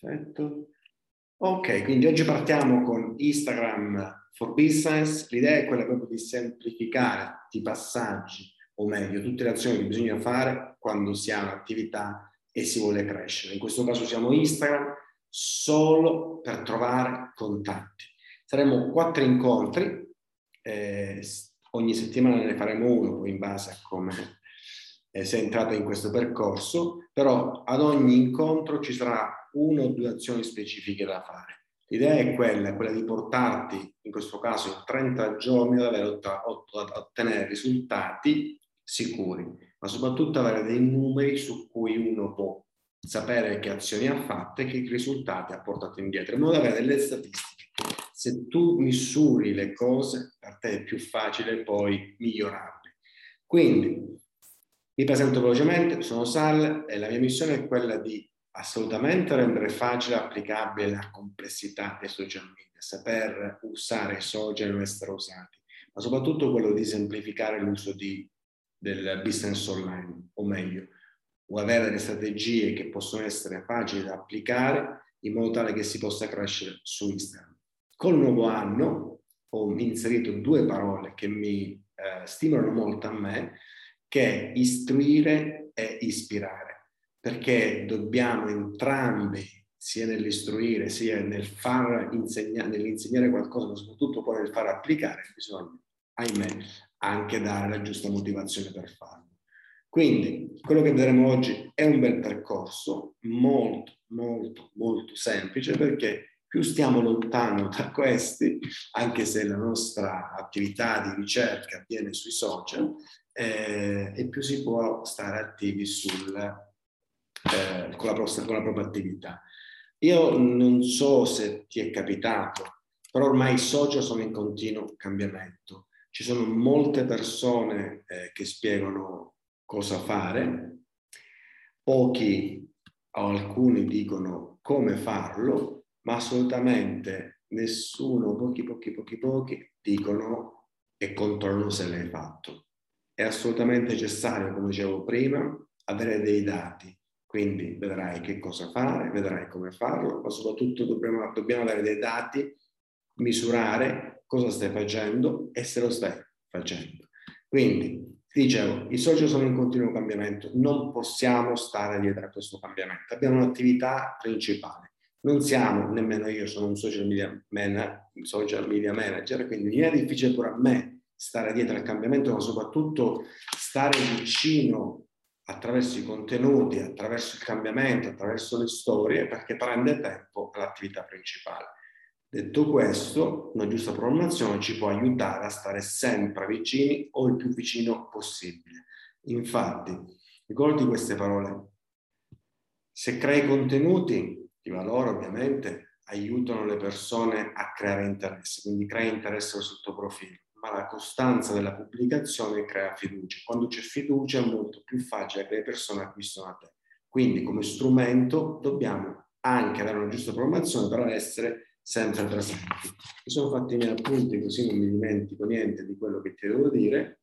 Perfetto. Ok, quindi oggi partiamo con Instagram for Business. L'idea è quella proprio di semplificare i passaggi, o meglio, tutte le azioni che bisogna fare quando si ha un'attività e si vuole crescere. In questo caso siamo Instagram solo per trovare contatti. Saremo quattro incontri, eh, ogni settimana ne faremo uno, poi in base a come eh, sei entrata in questo percorso, però ad ogni incontro ci sarà una o due azioni specifiche da fare. L'idea è quella, quella di portarti, in questo caso in 30 giorni, ad, ottenere risultati sicuri, ma soprattutto avere dei numeri su cui uno può sapere che azioni ha fatte e che risultati ha portato indietro, in modo da avere delle statistiche. Se tu misuri le cose, per te è più facile poi migliorarle. Quindi, mi presento velocemente, sono Sal e la mia missione è quella di assolutamente rendere facile e applicabile la complessità dei social media, saper usare i social e essere usati, ma soprattutto quello di semplificare l'uso di, del business online, o meglio, o avere delle strategie che possono essere facili da applicare in modo tale che si possa crescere su Instagram. Col nuovo anno ho inserito due parole che mi eh, stimolano molto a me, che è istruire e ispirare, perché dobbiamo entrambi, sia nell'istruire sia nel far insegnare, nell'insegnare qualcosa, ma soprattutto poi nel far applicare, bisogna, ahimè, anche dare la giusta motivazione per farlo. Quindi quello che vedremo oggi è un bel percorso, molto, molto, molto semplice, perché più stiamo lontano da questi, anche se la nostra attività di ricerca avviene sui social, eh, e più si può stare attivi sul, eh, con, la propria, con la propria attività. Io non so se ti è capitato, però ormai i social sono in continuo cambiamento. Ci sono molte persone eh, che spiegano cosa fare, pochi o alcuni dicono come farlo, ma assolutamente nessuno, pochi, pochi, pochi, pochi dicono e controllano se l'hai fatto è assolutamente necessario, come dicevo prima, avere dei dati. Quindi vedrai che cosa fare, vedrai come farlo, ma soprattutto dobbiamo, dobbiamo avere dei dati, misurare cosa stai facendo e se lo stai facendo. Quindi, dicevo, i social sono in continuo cambiamento, non possiamo stare dietro a questo cambiamento. Abbiamo un'attività principale. Non siamo, nemmeno io sono un social media, man, social media manager, quindi mi è difficile pure a me stare dietro al cambiamento, ma soprattutto stare vicino attraverso i contenuti, attraverso il cambiamento, attraverso le storie, perché prende tempo all'attività principale. Detto questo, una giusta programmazione ci può aiutare a stare sempre vicini o il più vicino possibile. Infatti, ricordi queste parole. Se crei contenuti di valore, ovviamente, aiutano le persone a creare interesse, quindi crea interesse sul tuo profilo ma la costanza della pubblicazione crea fiducia. Quando c'è fiducia è molto più facile che le persone acquistino a te. Quindi come strumento dobbiamo anche dare una giusta programmazione, però essere sempre presenti. Mi sono fatti i miei appunti così non mi dimentico niente di quello che ti devo dire.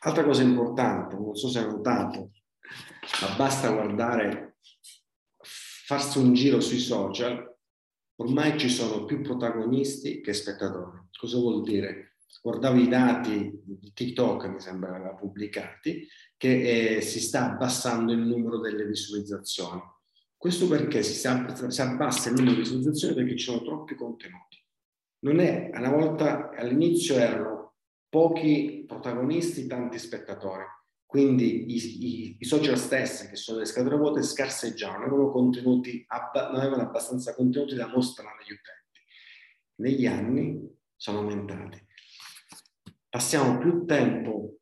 Altra cosa importante, non so se hai notato, ma basta guardare, farsi un giro sui social, ormai ci sono più protagonisti che spettatori. Cosa vuol dire? Guardavo i dati di TikTok, mi sembra pubblicati, che eh, si sta abbassando il numero delle visualizzazioni. Questo perché si, si abbassa il numero di visualizzazioni perché ci sono troppi contenuti. Non è, una volta all'inizio erano pochi protagonisti, tanti spettatori. Quindi i, i, i social stessi, che sono le scatole vuote, scarseggiavano, avevano, contenuti, non avevano abbastanza contenuti da mostrare agli utenti. Negli anni sono aumentati passiamo più tempo,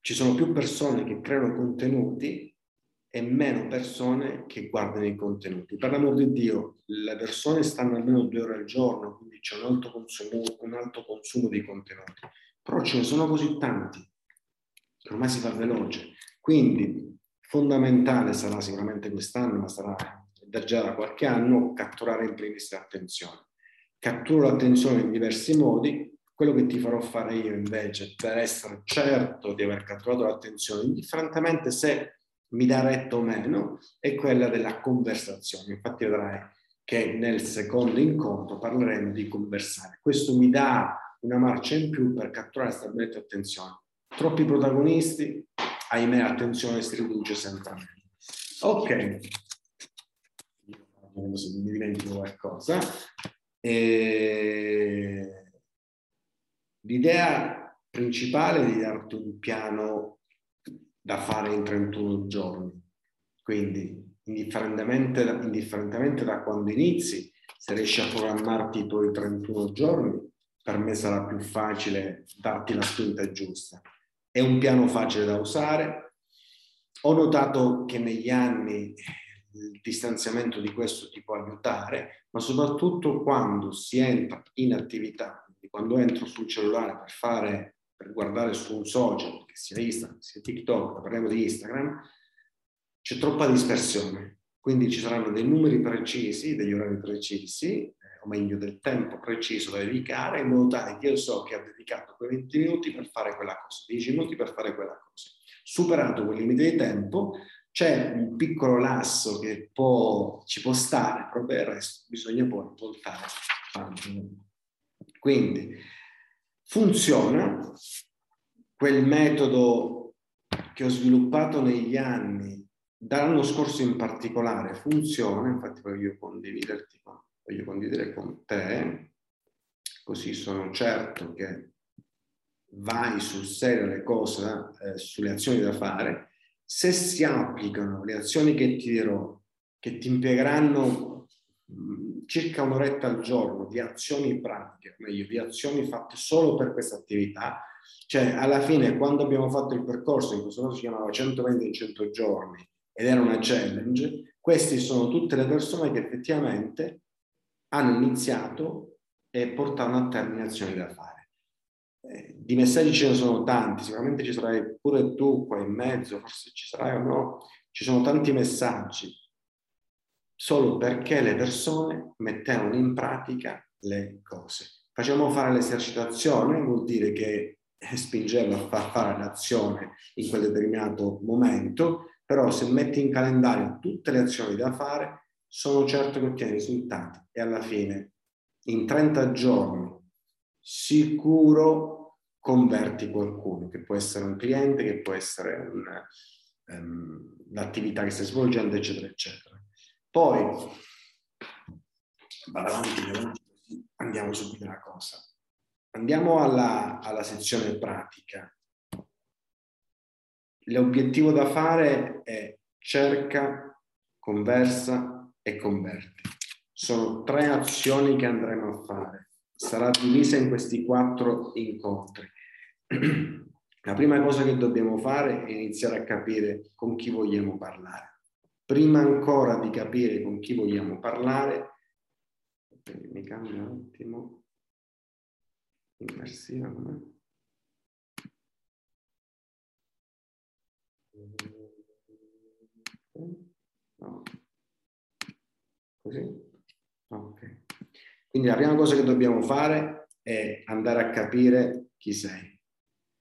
ci sono più persone che creano contenuti e meno persone che guardano i contenuti. Per l'amor di Dio, le persone stanno almeno due ore al giorno, quindi c'è un alto consumo, un alto consumo di contenuti. Però ce ne sono così tanti che ormai si fa veloce. Quindi fondamentale sarà sicuramente quest'anno, ma sarà già da qualche anno, catturare in primis l'attenzione. Catturo l'attenzione in diversi modi, quello che ti farò fare io invece per essere certo di aver catturato l'attenzione, indifferentemente se mi dà retto o meno, è quella della conversazione. Infatti vedrai che nel secondo incontro parleremo di conversare. Questo mi dà una marcia in più per catturare stabilmente attenzione. Troppi protagonisti, ahimè, attenzione si riduce sempre meno. Ok, se mi dimentico qualcosa. E... L'idea principale è di darti un piano da fare in 31 giorni. Quindi, indifferentemente, indifferentemente da quando inizi, se riesci a programmarti i tuoi 31 giorni, per me sarà più facile darti la spinta giusta. È un piano facile da usare. Ho notato che negli anni il distanziamento di questo ti può aiutare, ma soprattutto quando si entra in attività, quindi quando entro sul cellulare per fare, per guardare su un social, che sia Instagram, sia TikTok, parliamo di Instagram, c'è troppa dispersione. Quindi ci saranno dei numeri precisi, degli orari precisi, eh, o meglio del tempo preciso da dedicare, in modo tale che io so che ho dedicato quei 20 minuti per fare quella cosa, 10 minuti per fare quella cosa. Superato quel limite di tempo, c'è un piccolo lasso che può, ci può stare, però per il resto bisogna poi voltare Quindi funziona quel metodo che ho sviluppato negli anni, dall'anno scorso in particolare, funziona, infatti voglio condividerti, voglio condividere con te, così sono certo che vai sul serio le cose, eh, sulle azioni da fare. Se si applicano le azioni che ti dirò, che ti impiegheranno circa un'oretta al giorno di azioni pratiche, meglio, di azioni fatte solo per questa attività, cioè alla fine quando abbiamo fatto il percorso, in questo caso si chiamava 120 in 100 giorni ed era una challenge, queste sono tutte le persone che effettivamente hanno iniziato e portano a termine azioni da fare. Eh, di messaggi ce ne sono tanti, sicuramente ci sarai pure tu qua in mezzo, forse ci sarai o no, ci sono tanti messaggi, solo perché le persone mettevano in pratica le cose. Facciamo fare l'esercitazione, vuol dire che spingerlo a far fare l'azione in quel determinato momento, però se metti in calendario tutte le azioni da fare, sono certo che ottieni risultati e alla fine in 30 giorni sicuro converti qualcuno, che può essere un cliente, che può essere un, um, l'attività che stai svolgendo, eccetera, eccetera. Poi, vado avanti, andiamo subito alla cosa. Andiamo alla, alla sezione pratica. L'obiettivo da fare è cerca, conversa e converti. Sono tre azioni che andremo a fare sarà divisa in questi quattro incontri. La prima cosa che dobbiamo fare è iniziare a capire con chi vogliamo parlare. Prima ancora di capire con chi vogliamo parlare, mi cambio un attimo, immersiva, No. Così? Ok. Quindi la prima cosa che dobbiamo fare è andare a capire chi sei.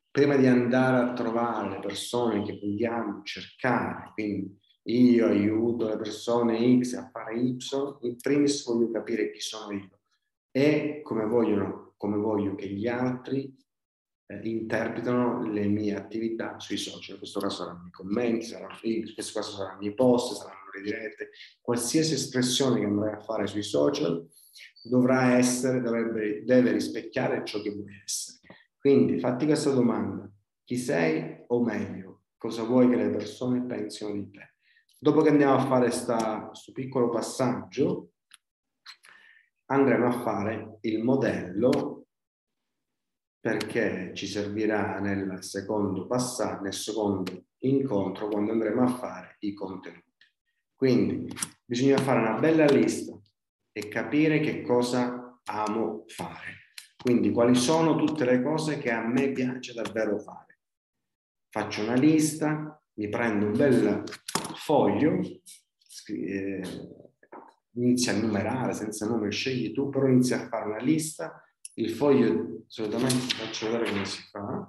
Prima di andare a trovare le persone che vogliamo cercare, quindi io aiuto le persone X a fare Y, in primis voglio capire chi sono io e come, vogliono, come voglio che gli altri eh, interpretano le mie attività sui social. In questo caso saranno i commenti, saranno, in questo caso saranno i post, saranno le dirette, qualsiasi espressione che andrai a fare sui social dovrà essere, dovrebbe, deve rispecchiare ciò che vuoi essere. Quindi fatti questa domanda, chi sei o meglio, cosa vuoi che le persone pensino di te? Dopo che andiamo a fare questo piccolo passaggio, andremo a fare il modello perché ci servirà nel secondo passaggio, nel secondo incontro quando andremo a fare i contenuti. Quindi bisogna fare una bella lista e capire che cosa amo fare. Quindi quali sono tutte le cose che a me piace davvero fare. Faccio una lista, mi prendo un bel foglio, eh, inizio a numerare senza nome, scegli tu, però inizio a fare una lista, il foglio solitamente ti faccio vedere come si fa.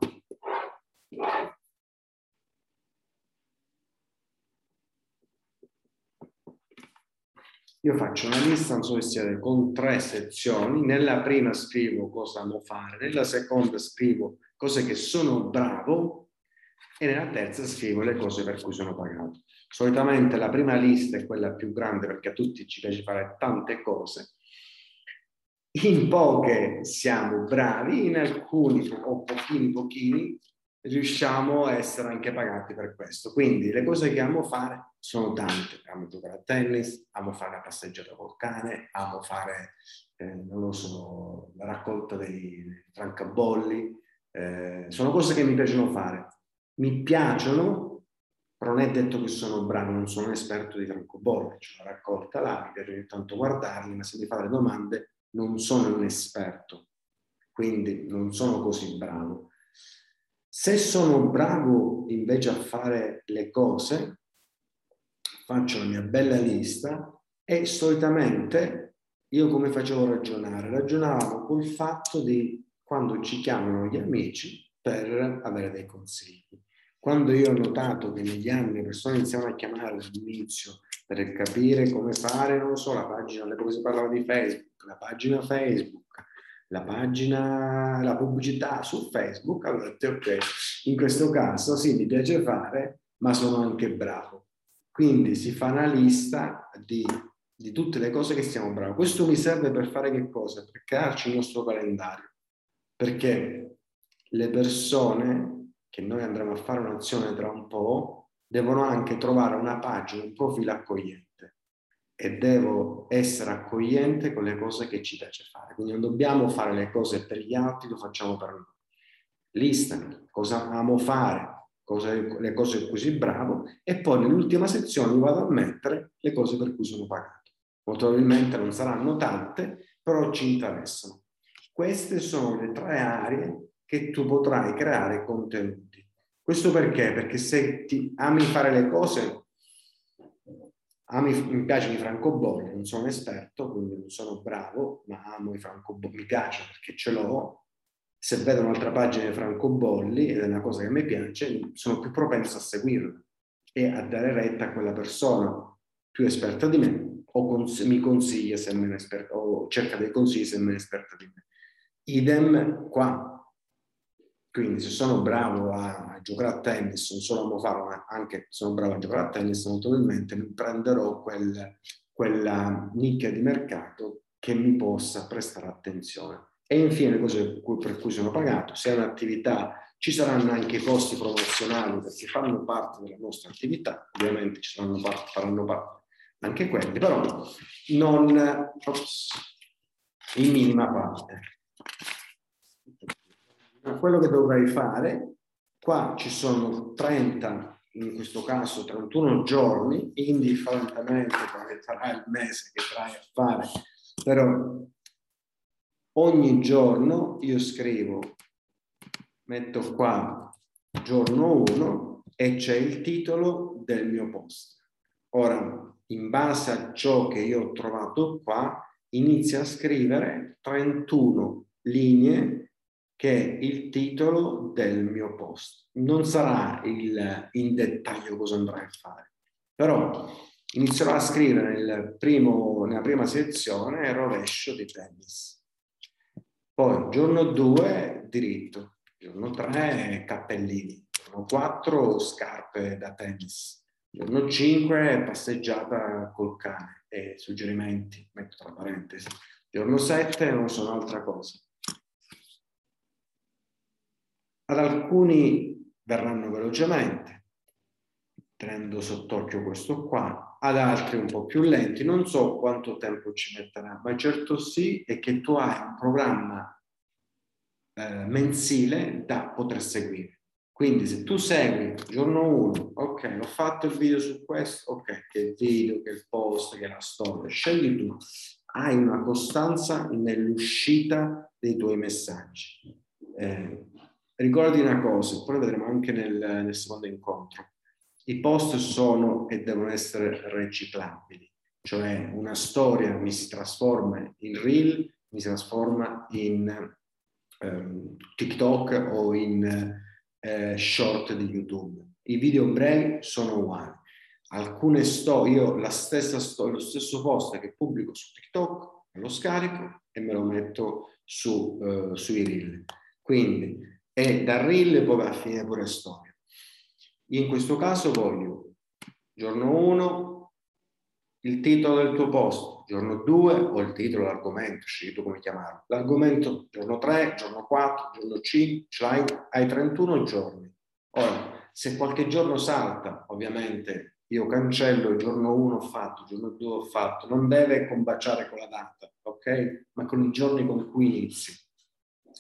Io faccio una lista, non so se con tre sezioni. Nella prima scrivo cosa devo fare, nella seconda scrivo cose che sono bravo e nella terza scrivo le cose per cui sono pagato. Solitamente la prima lista è quella più grande perché a tutti ci piace fare tante cose. In poche siamo bravi, in alcuni o pochini pochini riusciamo a essere anche pagati per questo. Quindi le cose che amo fare sono tante. Amo giocare a tennis, amo fare la passeggiata col cane, amo fare, eh, non lo so, la raccolta dei francabolli. Eh, sono cose che mi piacciono fare. Mi piacciono, però non è detto che sono bravo, non sono un esperto di francobolli. C'è una raccolta là, mi piace ogni tanto guardarli, ma se mi fate le domande non sono un esperto. Quindi non sono così bravo se sono bravo invece a fare le cose, faccio la mia bella lista e solitamente io come facevo ragionare? Ragionavo col fatto di quando ci chiamano gli amici per avere dei consigli. Quando io ho notato che negli anni le persone iniziavano a chiamare all'inizio per capire come fare, non so, la pagina, come si parlava di Facebook, la pagina Facebook, la pagina, la pubblicità su Facebook, allora detto ok, in questo caso sì, mi piace fare, ma sono anche bravo. Quindi si fa una lista di, di tutte le cose che siamo bravi. Questo mi serve per fare che cosa? Per crearci il nostro calendario. Perché le persone che noi andremo a fare un'azione tra un po' devono anche trovare una pagina, un profilo accogliente e devo essere accogliente con le cose che ci piace fare. Quindi non dobbiamo fare le cose per gli altri, lo facciamo per noi. Listami cosa amo fare, cosa, le cose per cui sei bravo e poi nell'ultima sezione vado a mettere le cose per cui sono pagato. Molto probabilmente non saranno tante, però ci interessano. Queste sono le tre aree che tu potrai creare contenuti. Questo perché? Perché se ti ami fare le cose, Amo i, mi piacciono i francobolli, non sono esperto, quindi non sono bravo, ma amo i francobolli, mi piace perché ce l'ho. Se vedo un'altra pagina di francobolli ed è una cosa che mi piace, sono più propenso a seguirla e a dare retta a quella persona più esperta di me o cons- mi consiglia se è meno esperta o cerca dei consigli se è meno esperta di me. Idem qua, quindi se sono bravo a giocare a tennis, non solo amo farlo, ma anche se sono bravo a giocare a tennis, molto probabilmente mi prenderò quel, quella nicchia di mercato che mi possa prestare attenzione. E infine, cose per cui sono pagato, se è un'attività ci saranno anche costi promozionali perché fanno parte della nostra attività, ovviamente ci saranno parte, faranno parte anche quelli, però non ops, in minima parte quello che dovrai fare, qua ci sono 30, in questo caso 31 giorni, indifferentemente quale sarà il mese che avrai a fare, però ogni giorno io scrivo, metto qua giorno 1 e c'è il titolo del mio post. Ora, in base a ciò che io ho trovato qua, inizio a scrivere 31 linee che è il titolo del mio post. Non sarà il, in dettaglio cosa andrai a fare, però inizierò a scrivere nel primo, nella prima sezione rovescio di tennis. Poi giorno 2 diritto, giorno 3 cappellini, giorno 4 scarpe da tennis, giorno 5 passeggiata col cane e suggerimenti, metto tra parentesi. Giorno 7 non sono altra cosa ad alcuni verranno velocemente, tenendo sott'occhio questo qua, ad altri un po' più lenti. Non so quanto tempo ci metterà, ma certo sì è che tu hai un programma eh, mensile da poter seguire. Quindi se tu segui giorno 1, ok, ho fatto il video su questo, ok, che il video, che il post, che la storia, scegli tu, hai una costanza nell'uscita dei tuoi messaggi. Eh, Ricordi una cosa, poi lo vedremo anche nel, nel secondo incontro. I post sono e devono essere reciclabili, cioè una storia mi si trasforma in reel, mi si trasforma in um, TikTok o in uh, short di YouTube. I video brevi sono uguali. alcune storie, io la stessa storia, lo stesso post che pubblico su TikTok, lo scarico e me lo metto su, uh, sui reel. Quindi, e da reel poi va a finire pure storia. In questo caso voglio, giorno 1, il titolo del tuo post, giorno 2 o il titolo, l'argomento, scegli tu come chiamarlo. L'argomento giorno 3, giorno 4, giorno 5, ce hai 31 giorni. Ora, se qualche giorno salta, ovviamente io cancello il giorno 1 ho fatto, il giorno 2 ho fatto, non deve combaciare con la data, ok? Ma con i giorni con cui inizi.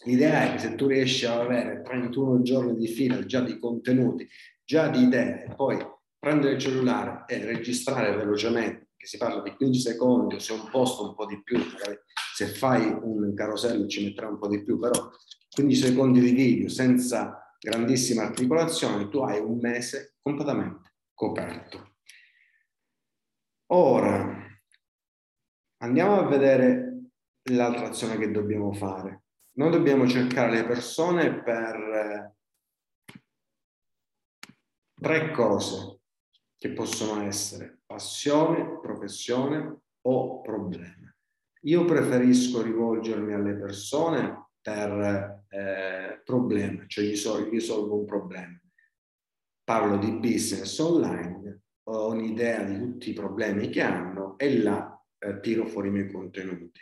L'idea è che se tu riesci ad avere 31 giorni di fila già di contenuti, già di idee, poi prendere il cellulare e registrare velocemente, che si parla di 15 secondi o se un posto un po' di più, magari se fai un carosello ci metterà un po' di più, però 15 secondi di video senza grandissima articolazione, tu hai un mese completamente coperto. Ora andiamo a vedere l'altra azione che dobbiamo fare. Noi dobbiamo cercare le persone per eh, tre cose che possono essere passione, professione o problema. Io preferisco rivolgermi alle persone per eh, problema, cioè gli risolvo un problema parlo di business online, ho un'idea di tutti i problemi che hanno e là eh, tiro fuori i miei contenuti.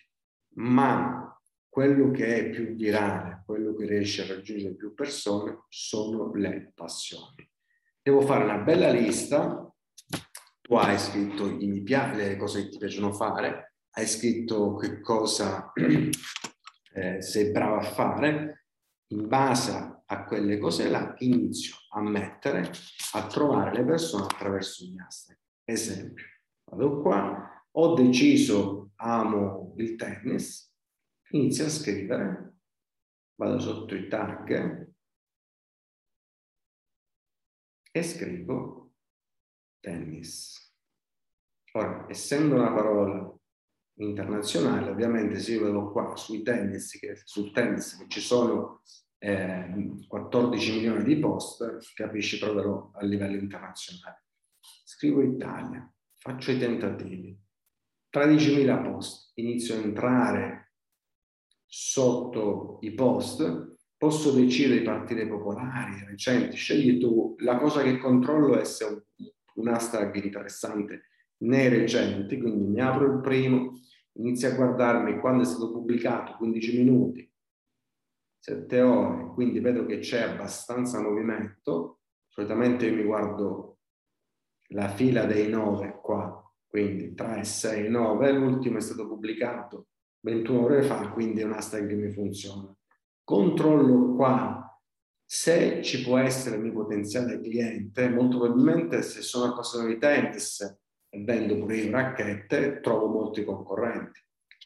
Ma quello che è più virale, quello che riesce a raggiungere più persone, sono le passioni. Devo fare una bella lista, tu hai scritto piace, le cose che ti piacciono fare, hai scritto che cosa eh, sei bravo a fare, in base a quelle cose là inizio a mettere, a trovare le persone attraverso gli hashtag. Esempio, vado qua, ho deciso, amo il tennis, inizio a scrivere, vado sotto i tag e scrivo tennis. Ora, essendo una parola internazionale, ovviamente se io vedo qua sui tennis, che, sul tennis che ci sono eh, 14 milioni di post, capisci proprio a livello internazionale. Scrivo Italia, faccio i tentativi, 13.000 post, inizio a entrare sotto i post, posso decidere di partire popolari, recenti, scegli tu. La cosa che controllo è se un, un hashtag interessante nei recenti, quindi mi apro il primo, inizio a guardarmi quando è stato pubblicato, 15 minuti, sette ore, quindi vedo che c'è abbastanza movimento, solitamente io mi guardo la fila dei nove qua, quindi 3, 6, 9, l'ultimo è stato pubblicato 21 ore fa, quindi è un hashtag che mi funziona. Controllo qua. Se ci può essere il mio potenziale cliente, molto probabilmente se sono appassionato di tennis e vendo pure io racchette, trovo molti concorrenti.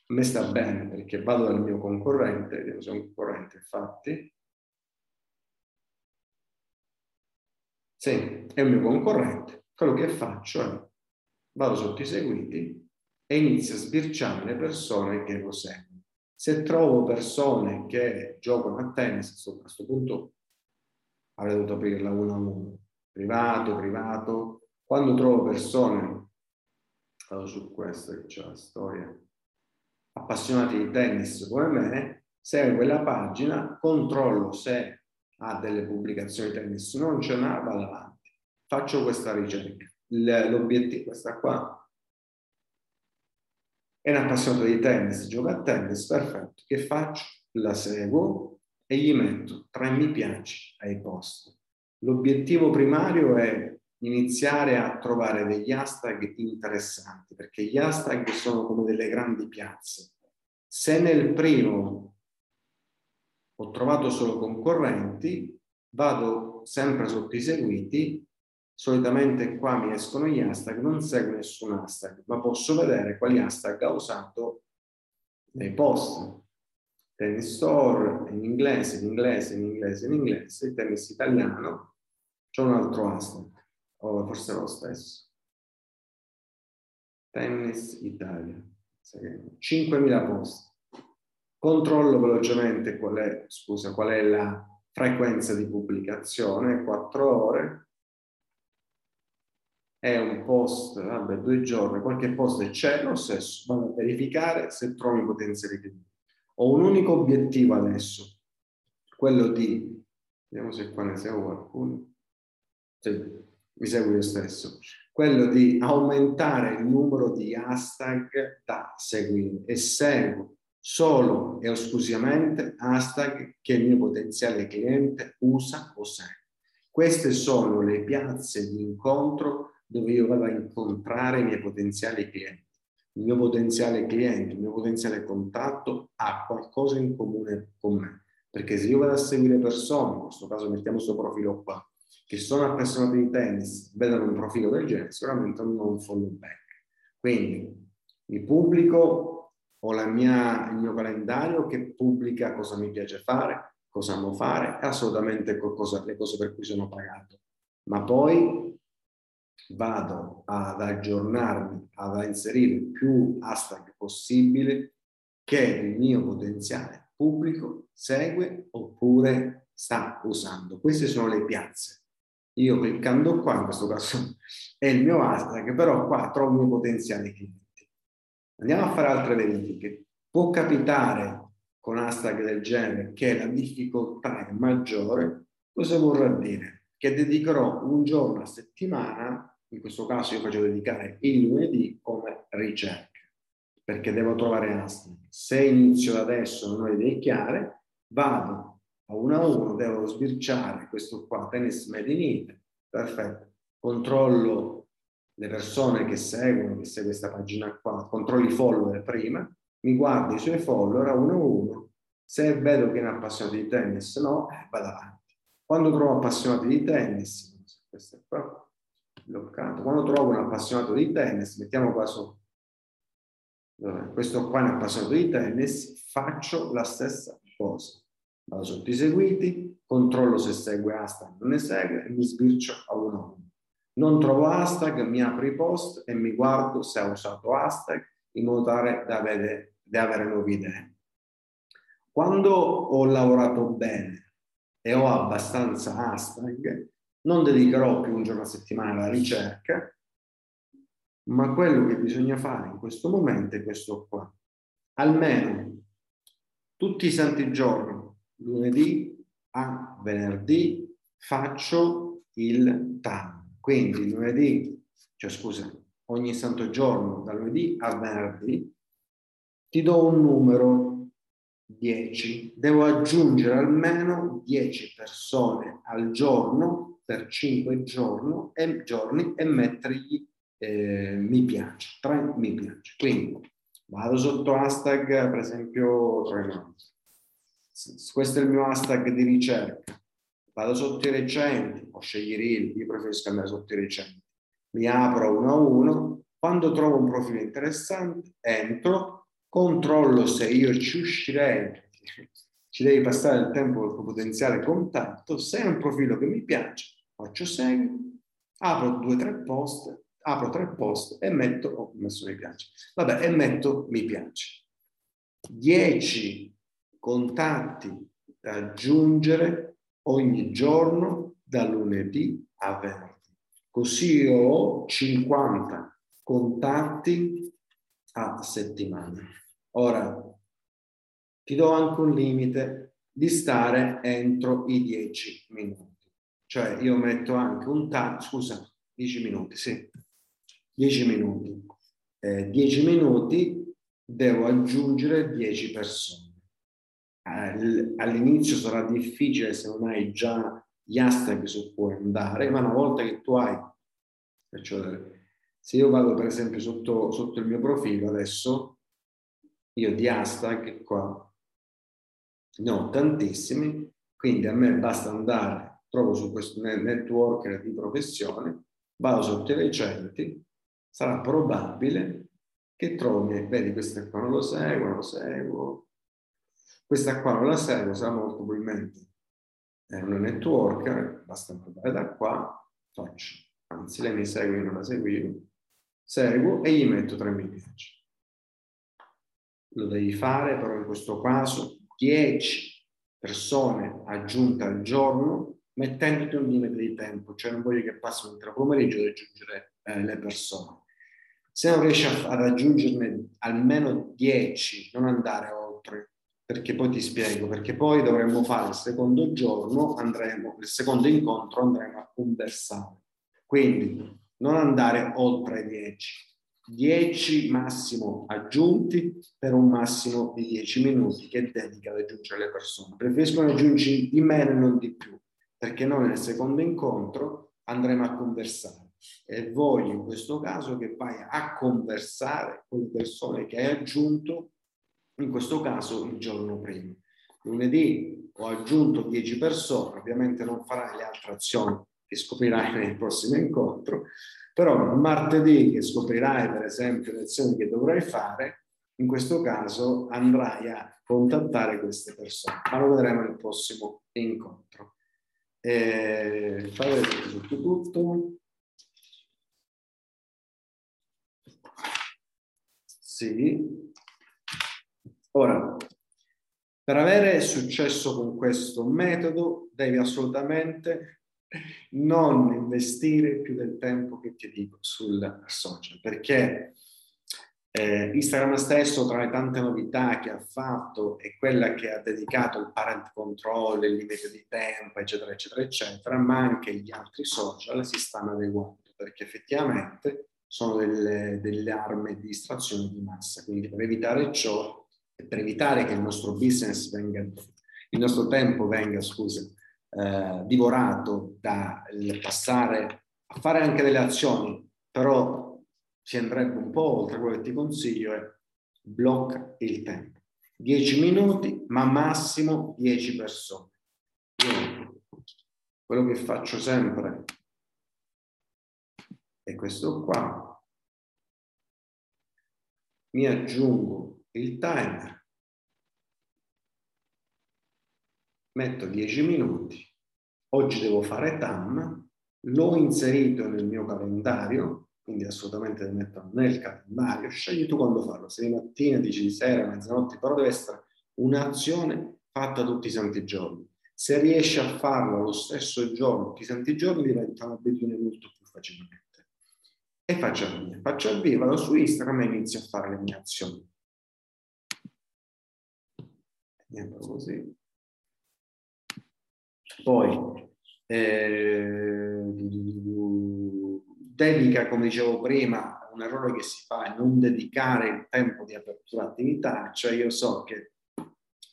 A me sta bene perché vado dal mio concorrente, vediamo se è un concorrente infatti, sì, è un mio concorrente, quello che faccio è vado sotto i seguiti e inizio a sbirciare le persone che lo seguono. Se trovo persone che giocano a tennis, a questo punto avrei dovuto aprirla uno a uno, privato, privato. Quando trovo persone, vado su questo che c'è la storia, appassionati di tennis come me, segue quella pagina, controllo se ha delle pubblicazioni di tennis, non ce n'ha, vado avanti. Faccio questa ricerca. L'obiettivo, questa qua, è un appassionato di tennis, gioca a tennis, perfetto. Che faccio? La seguo e gli metto tre mi piace ai post. L'obiettivo primario è iniziare a trovare degli hashtag interessanti, perché gli hashtag sono come delle grandi piazze. Se nel primo ho trovato solo concorrenti, vado sempre sotto i seguiti, solitamente qua mi escono gli hashtag, non seguo nessun hashtag, ma posso vedere quali hashtag ha usato nei post. Tennis store in inglese, in inglese, in inglese, in inglese, tennis italiano, c'è un altro hashtag o forse lo stesso. Tennis Italia, 5.000 post. Controllo velocemente qual è, scusa, qual è la frequenza di pubblicazione, 4 ore, è un post, vabbè, due giorni, qualche post c'è lo stesso, vado a verificare se trovo i potenziali clienti. Ho un unico obiettivo adesso, quello di, vediamo se qua ne seguo qualcuno, sì, mi seguo io stesso, quello di aumentare il numero di hashtag da seguire e seguo solo e esclusivamente hashtag che il mio potenziale cliente usa o segue. Queste sono le piazze di incontro dove io vado a incontrare i miei potenziali clienti. Il mio potenziale cliente, il mio potenziale contatto ha qualcosa in comune con me. Perché se io vado a seguire persone, in questo caso mettiamo questo profilo qua, che sono appassionati di tennis, vedono un profilo del genere, sicuramente non ho un follow back. Quindi mi pubblico, ho mia, il mio calendario che pubblica cosa mi piace fare, cosa amo fare, assolutamente qualcosa, le cose per cui sono pagato. Ma poi vado ad aggiornarmi, ad inserire più hashtag possibile che il mio potenziale pubblico segue oppure sta usando. Queste sono le piazze. Io cliccando qua, in questo caso è il mio hashtag, però qua trovo il mio potenziale clienti. Andiamo a fare altre verifiche. Può capitare con hashtag del genere che la difficoltà è maggiore. Cosa vorrà dire? Che dedicherò un giorno a settimana, in questo caso io faccio dedicare il lunedì come ricerca, perché devo trovare hashtag. Se inizio da adesso non ho idee chiare, vado a uno a uno, devo sbirciare questo qua, tennis made in Italy, perfetto, controllo le persone che seguono, che segue questa pagina qua, controllo i follower prima, mi guardo i suoi follower a uno a uno, se vedo che è un appassionato di tennis, no, eh, vado avanti. Quando trovo appassionati di tennis, questo è qua, bloccato, quando trovo un appassionato di tennis, mettiamo qua su, questo qua è un appassionato di tennis, faccio la stessa cosa. Vado sotto i seguiti, controllo se segue hashtag o non ne segue e mi sbircio a uno a uno. Non trovo hashtag, mi apro i post e mi guardo se ha usato hashtag in modo tale da avere, da avere nuove idee. Quando ho lavorato bene e ho abbastanza hashtag, non dedicherò più un giorno a settimana alla ricerca, ma quello che bisogna fare in questo momento è questo qua. Almeno tutti i santi giorni, lunedì a venerdì, faccio il TAM. Quindi lunedì, cioè scusa, ogni santo giorno, da lunedì a venerdì, ti do un numero 10. Devo aggiungere almeno 10 persone al giorno per 5 giorno e, giorni e mettergli eh, mi piace, 3 mi piace. Quindi vado sotto hashtag, per esempio, questo è il mio hashtag di ricerca. Vado sotto i recenti, o scegli reel, io preferisco andare sotto i recenti. Mi apro uno a uno, quando trovo un profilo interessante, entro, controllo se io ci uscirei, ci devi passare il tempo col tuo potenziale contatto, se è un profilo che mi piace, faccio segui, apro due o tre post, apro tre post e metto, ho oh, messo mi piace, vabbè, e metto mi piace. Dieci contatti da aggiungere ogni giorno da lunedì a venerdì. Così ho 50 contatti a settimana. Ora, ti do anche un limite di stare entro i 10 minuti. Cioè io metto anche un time, scusa, 10 minuti, sì, 10 minuti. Eh, 10 minuti devo aggiungere 10 persone. All'inizio sarà difficile se non hai già gli hashtag su cui andare, ma una volta che tu hai, cioè, se io vado per esempio sotto, sotto il mio profilo adesso, io di hashtag qua ne ho tantissimi, quindi a me basta andare, trovo su questo networker di professione, vado sotto i recenti, sarà probabile che trovi, vedi questa qua non lo seguo, non lo seguo, questa qua non la seguo, sarà molto probabilmente è una networker, basta andare da qua, faccio, anzi lei mi segue, io non la seguivo, seguo e gli metto tre mi piace lo devi fare, però in questo caso 10 persone aggiunte al giorno mettendoti un limite di tempo, cioè non voglio che passi un intero pomeriggio ad aggiungere eh, le persone. Se non riesci a, ad aggiungerne almeno 10, non andare oltre, perché poi ti spiego, perché poi dovremmo fare il secondo giorno, andremo, il secondo incontro andremo a conversare. Quindi non andare oltre 10. 10 massimo aggiunti per un massimo di 10 minuti che dedica ad aggiungere le persone. Preferisco aggiungere di meno e non di più, perché noi nel secondo incontro andremo a conversare e voglio in questo caso che vai a conversare con le persone che hai aggiunto, in questo caso il giorno prima. Lunedì ho aggiunto 10 persone, ovviamente non farai le altre azioni che scoprirai nel prossimo incontro, però martedì che scoprirai per esempio le azioni che dovrai fare, in questo caso andrai a contattare queste persone, ma lo vedremo nel prossimo incontro. Eh, tutto tutto. Sì. Ora, per avere successo con questo metodo devi assolutamente non investire più del tempo che ti dico sul social, perché eh, Instagram stesso, tra le tante novità che ha fatto, è quella che ha dedicato il parent control, il limite di tempo, eccetera, eccetera, eccetera, ma anche gli altri social si stanno adeguando, perché effettivamente sono delle, delle armi di distrazione di massa. Quindi per evitare ciò per evitare che il nostro business venga, il nostro tempo venga, scusa, eh, divorato dal passare a fare anche delle azioni, però si andrebbe un po' oltre, quello che ti consiglio è blocca il tempo. 10 minuti, ma massimo 10 persone. Io, quello che faccio sempre è questo qua. Mi aggiungo il timer metto 10 minuti, oggi devo fare TAM, l'ho inserito nel mio calendario, quindi assolutamente lo metto nel calendario, scegli tu quando farlo, se di mattina, dici di sera, mezzanotte, però deve essere un'azione fatta tutti i santi giorni. Se riesci a farlo lo stesso giorno, tutti i santi giorni, diventa un'abitudine molto più facilmente. E faccio il mio, faccio il via, vado su Instagram e inizio a fare le mie azioni. Niente così. Poi eh, dedica, come dicevo prima, un errore che si fa è non dedicare il tempo di apertura attività, cioè io so che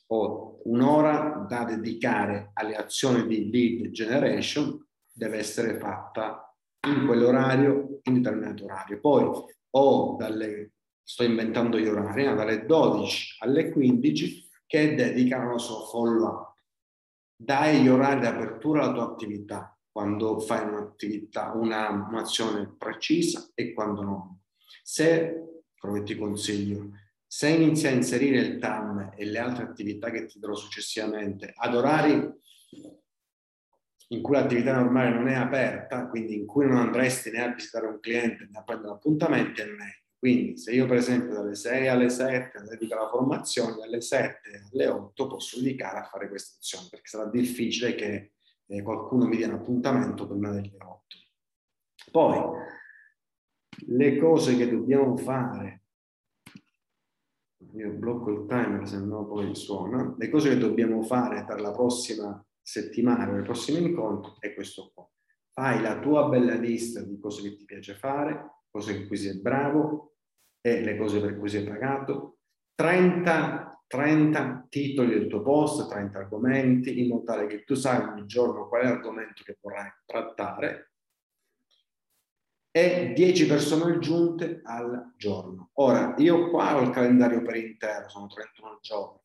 ho un'ora da dedicare alle azioni di lead generation, deve essere fatta in quell'orario, in determinato orario. Poi ho dalle, sto inventando gli orari, dalle 12 alle 15 che dedicano so follow up dai gli orari di apertura alla tua attività, quando fai un'attività, una, un'azione precisa e quando no. Se, come ti consiglio, se inizi a inserire il TAM e le altre attività che ti darò successivamente ad orari in cui l'attività normale non è aperta, quindi in cui non andresti né a visitare un cliente né a prendere appuntamenti, è meglio. Quindi se io per esempio dalle 6 alle 7 dedico alla formazione, dalle 7 alle 8 posso dedicare a fare queste azioni, perché sarà difficile che eh, qualcuno mi dia un appuntamento prima delle 8. Poi, le cose che dobbiamo fare, io blocco il timer se no poi suona, le cose che dobbiamo fare per la prossima settimana, per il prossimo incontro è questo qua. Fai la tua bella lista di cose che ti piace fare, cose in cui sei bravo, e le cose per cui sei pagato, 30, 30 titoli del tuo post, 30 argomenti, in modo tale che tu sai ogni giorno qual è l'argomento che vorrai trattare e 10 persone aggiunte al giorno. Ora, io qua ho il calendario per intero, sono 31 giorni.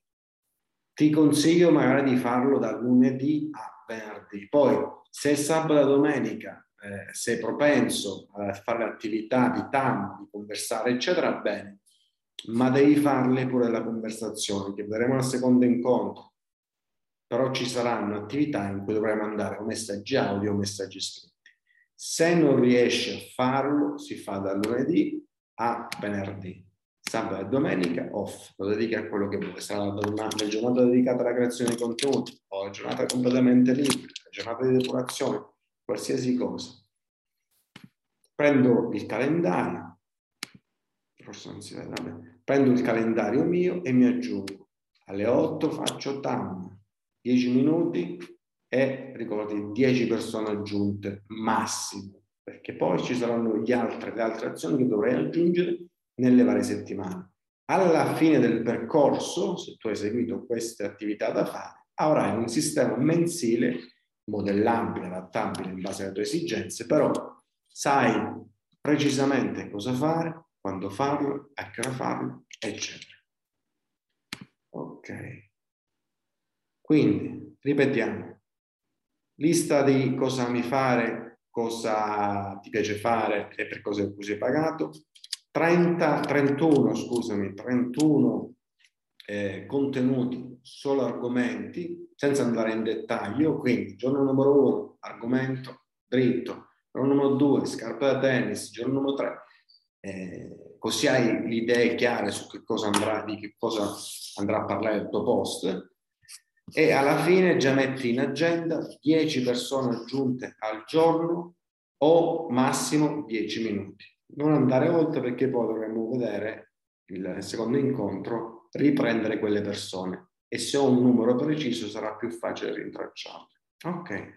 Ti consiglio magari di farlo da lunedì a venerdì. Poi, se sabato e domenica eh, sei propenso a fare attività di TAM, di conversare, eccetera, bene, ma devi farle pure la conversazione, che vedremo al secondo incontro. Però ci saranno attività in cui dovrai mandare o messaggi audio o messaggi scritti. Se non riesci a farlo, si fa da lunedì a venerdì. Sabato e domenica off, lo dedichi a quello che vuoi. Sarà una, una giornata dedicata alla creazione di contenuti o la giornata completamente libera, la giornata di depurazione, qualsiasi cosa. prendo il calendario, forse non si vede, vabbè. prendo il calendario mio e mi aggiungo. Alle 8 faccio TAM, 10 minuti e ricordi 10 persone aggiunte massimo, perché poi ci saranno altri, le altre azioni che dovrei aggiungere nelle varie settimane. Alla fine del percorso, se tu hai seguito queste attività da fare, avrai un sistema mensile modellabile, adattabile in base alle tue esigenze, però sai precisamente cosa fare, quando farlo, a che ora farlo, eccetera. Ok. Quindi, ripetiamo, lista di cosa ami fare, cosa ti piace fare e per cosa sei pagato, 30, 31, scusami, 31 eh, contenuti, solo argomenti, senza andare in dettaglio. Quindi, giorno numero uno, argomento dritto, giorno numero due, scarpe da tennis, giorno numero tre. Eh, così hai le idee chiare su che cosa andrà, di che cosa andrà a parlare il tuo post. E alla fine già metti in agenda 10 persone aggiunte al giorno o massimo 10 minuti. Non andare oltre perché poi dovremmo vedere il secondo incontro riprendere quelle persone e se ho un numero preciso sarà più facile rintracciarle. Ok.